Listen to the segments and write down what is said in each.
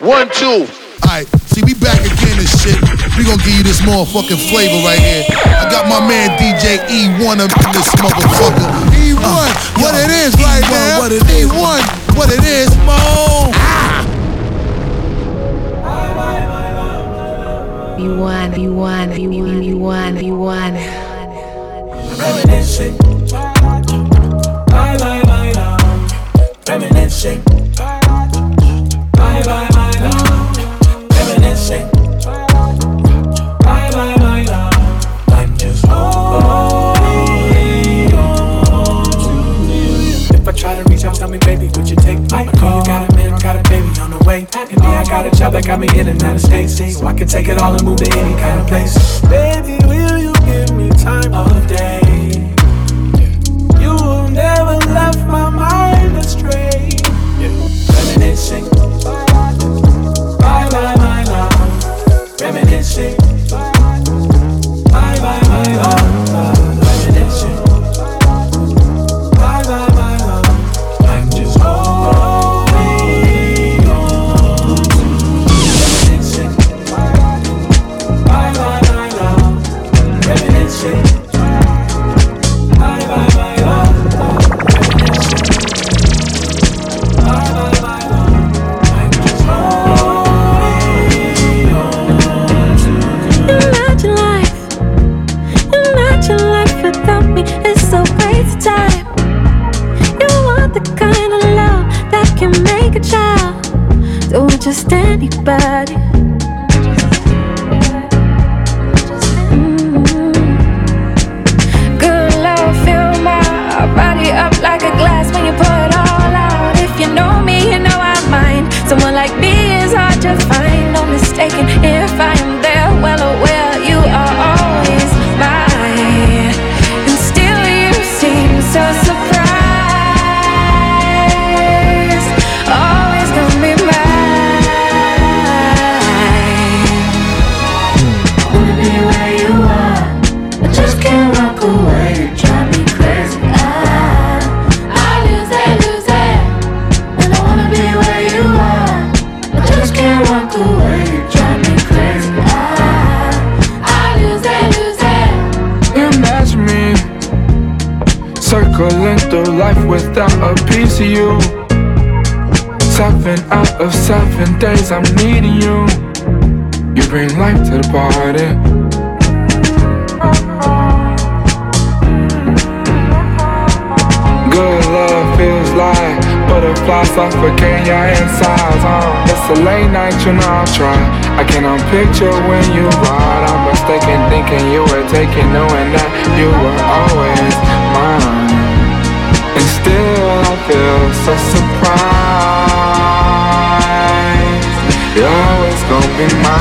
One, two. Alright, see, we back again and shit. We gonna give you this motherfucking flavor right here. I got my man DJ E1 up in this motherfucker. E1, uh, what yo, it is right E1, now. What it is. E1, what it is, Mo. Ah. You won, you won, you won, you won, you won. Reminiscing. Bye, bye, bye, now. Reminiscing. Bye, bye. got me in and out of states. So I can take it all and move to any kind of place. Baby, will you give me time of day? just anybody. seven days I'm needing you. You bring life to the party. Good love feels like butterflies suffocating your insides. Uh. It's a late night, you know I'll try. I cannot picture when you ride. I'm mistaken thinking you were taking, knowing that you were always mine. And still I feel so surprised. You're always gonna be mine.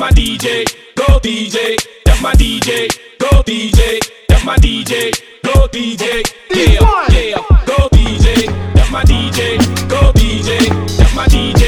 My DJ, go DJ, that's my DJ, go DJ, that's my DJ, go DJ, yeah, yeah, go DJ, that's my DJ, go DJ, that's my DJ,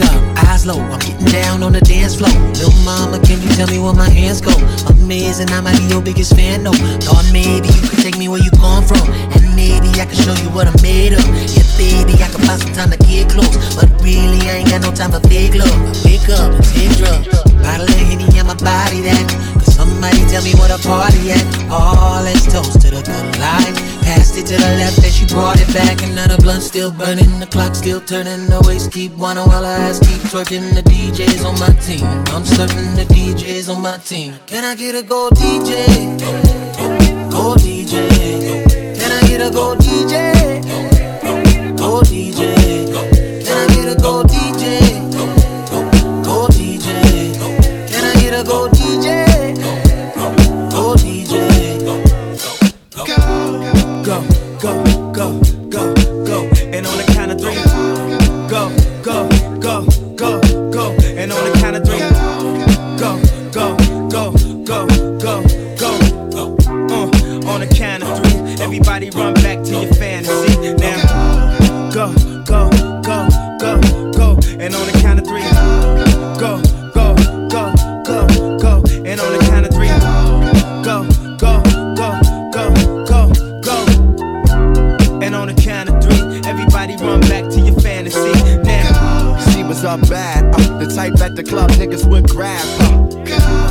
up, eyes low, I'm getting down on the dance floor. Little mama, can you tell me where my hands go? Amazing, I might be your biggest fan, no. Thought maybe you could take me where you come from, and maybe I can show you what I'm made of. Yeah, baby, I can find some time to get close, but really I ain't got no time for fake love. Wake up take drugs. Bottle of Henny on my body that. Cause somebody tell me what a party at. Oh, let's toast to the good life. Passed it to the left and she brought it back. The blunt still burning, the clock still turning. The waist keep whining while her ass keep twerking. The DJs on my team. I'm serving the DJs on my team. Can I get a go DJ? Go DJ. Can I get a go DJ? Go DJ. Can I get everybody run back to your fantasy. Now, go, go, go, go, go. And on the count of three, go, go, go, go, go. And on the count of three, go, go, go, go, go, go. And on the count of three, everybody run back to your fantasy. Now, She was up bad, uh, the type at the club niggas would grab her.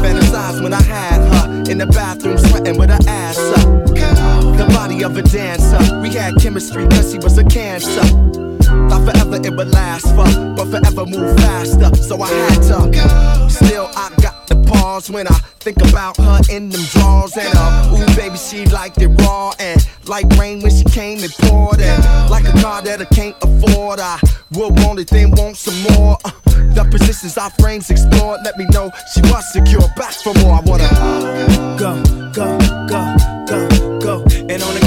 Fantasize when I had her in the bathroom sweating with her ass dancer, we had chemistry cause she was a cancer. Thought forever it would last for, but forever move faster, so I had to. go. Still, I got the pause when I think about her in them drawers and uh, ooh baby, she liked it raw and like rain when she came and poured and like a car that I can't afford. I will want it, then want some more. Uh, the positions our frames explored, let me know she was secure. Back for more, I wanna go, go, go, go, go. And on the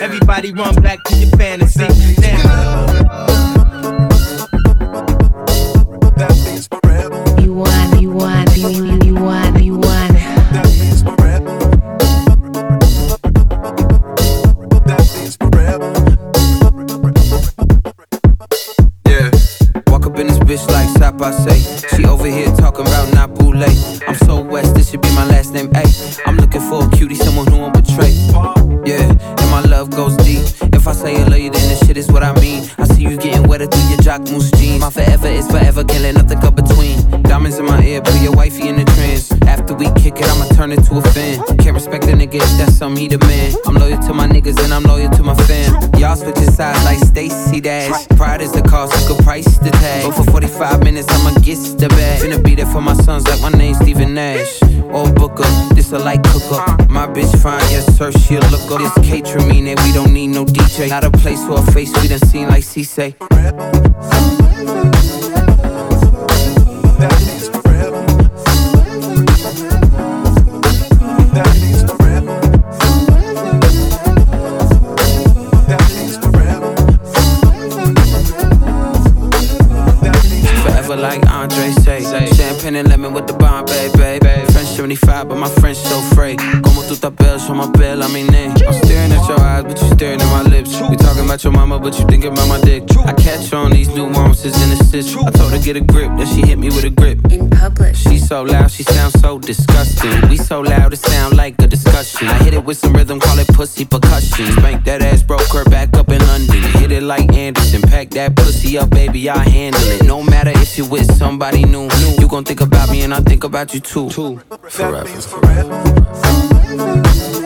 everybody run back to your fantasy. Now. Nigga if that's something he. I'm loyal to my niggas and I'm loyal to my fam. Y'all switching sides like Stacey Dash. Pride is the cost, you could price the tag. But for 45 minutes, I'ma get the bag. Finna be there for my sons like my name's Stephen Nash. Or Booker, this a light cooker. My bitch fine, yes sir, she a looker. This catering that we don't need no DJ. Not a place for a face we done seen like C say. The babe. French 75, but my French so free. Como tu tapel, show my bill, I mean name. I'm staring at your eyes, but you staring at my lips. We talking about your mama, but you thinking about my dick. I catch on these nuances and assists. I told her get a grip, then she hit me with a grip. In public. She so loud, she sounds so disgusting. We so loud, it sound like a discussion. I hit it with some rhythm, call it pussy percussion. Spank that ass, broke her back up in London. Hit it like Anderson. Pack that pussy up, baby, I handle it. No matter if you're with somebody new, you gon' think about me and I think about you too. Forever. from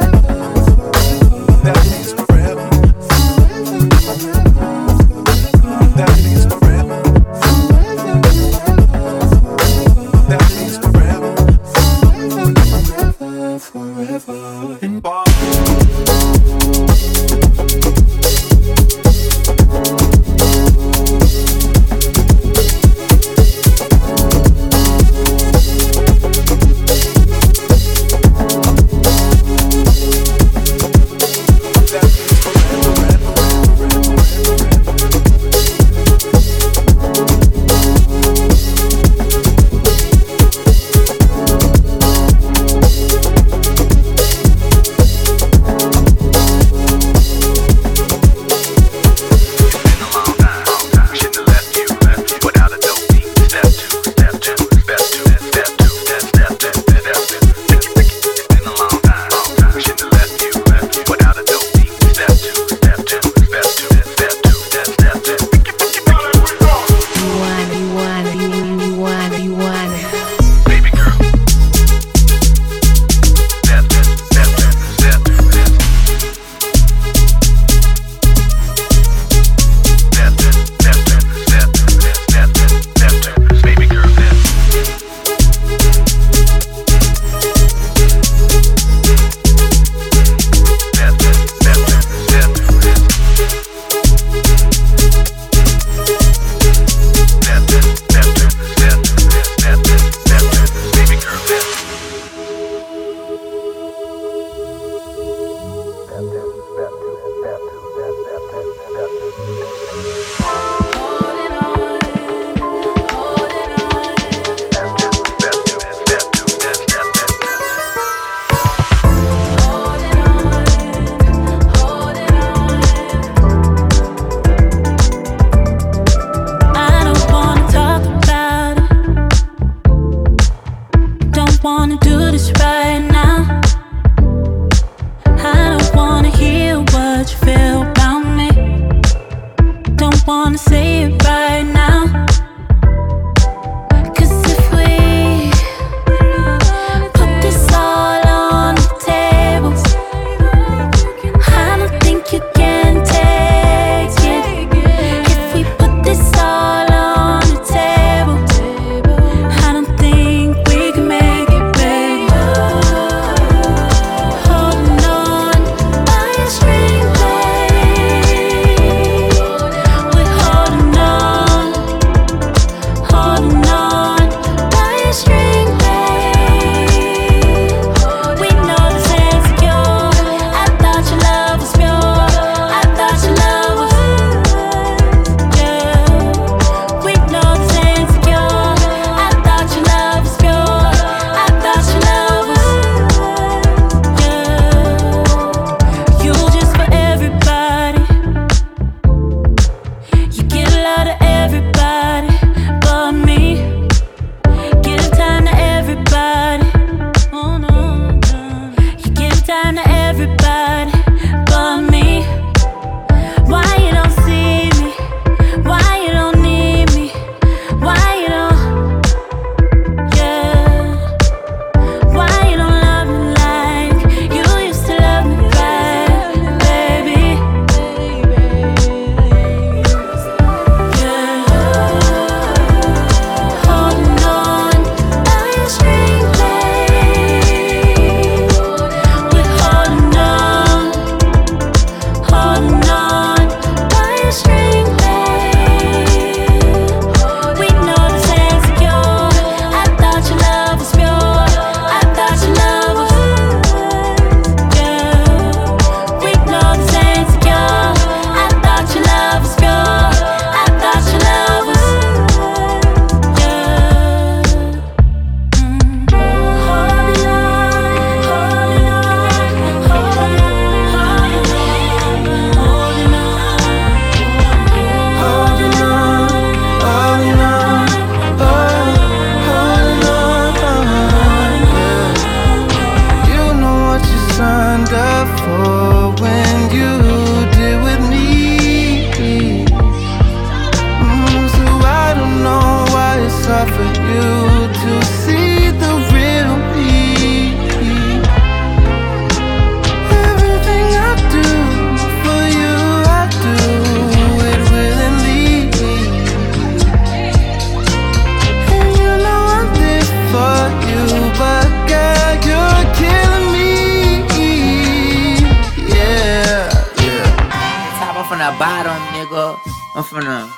bottom, nigga. I'm finna,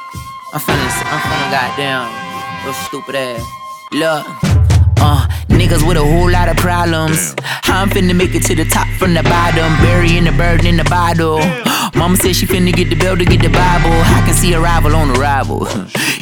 I'm finna, I'm the goddamn, little stupid ass. Look, uh, niggas with a whole lot of problems. I'm finna make it to the top from the bottom, burying the bird in the bottle. Mama said she finna get the bell to get the Bible. I can see a rival on arrival.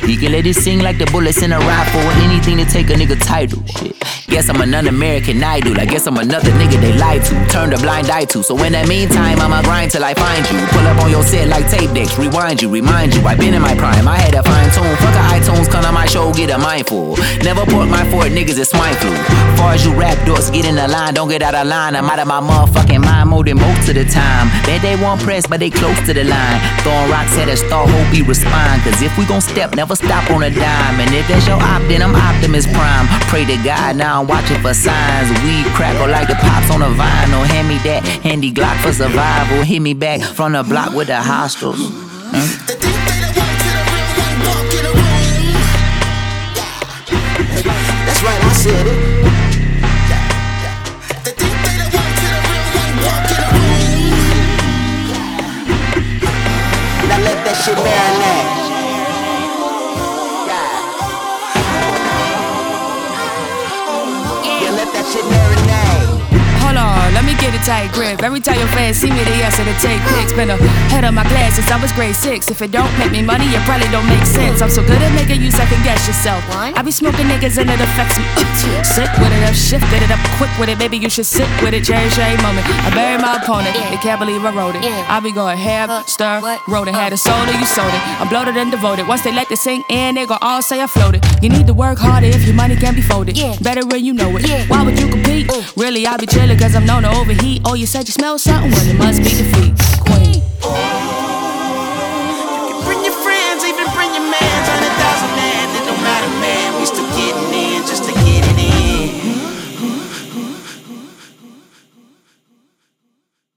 He can let it sing like the bullets in a rifle. Or anything to take a nigga title. Shit. Guess I'm an un-American idol. I guess I'm another nigga they lied to, turned a blind eye to. So in that meantime, I'ma grind till I find you. Pull up on your set like tape decks, rewind you, remind you. i been in my prime, I had a fine tune. Fuck a iTunes, come on my show, get a mindful. Never put my foot, niggas is swine flu. Far as you rap dorks, get in the line, don't get out of line. I'm out of my motherfucking mind more most of the time. Bet they won't press, but they close to the line. Throwing rocks at us, thought hope we respond. Cause if we gon' step, never stop on a dime. And if that's your op, then I'm Optimus Prime. Pray to God, now I'm watching for signs. Weed crackle like the pops on a vinyl. Hand me that handy Glock for survival. Hit me back from the block with the hostels. Hmm? A. Every time your fans see me, they ask to take pics. Been ahead of my class since I was grade six. If it don't make me money, it probably don't make sense. I'm so good at making you second guess yourself. I be smoking niggas and it affects me. Uh, Sick with it, I've shifted it up quick with it. Maybe you should sit with it. Cherish every moment. I buried my opponent. They can't believe I wrote it. I be going ham, uh, stir, wrote it. Had uh. a soda, you sold it. I'm bloated and devoted. Once they let this sing in, they gon' all say I floated. You need to work harder if your money can't be folded. Better when you know it. Why would you compete? Really, I be chillin' cause I'm known to overheat. Oh, you said you smell something, well, it must be the feet. Queen.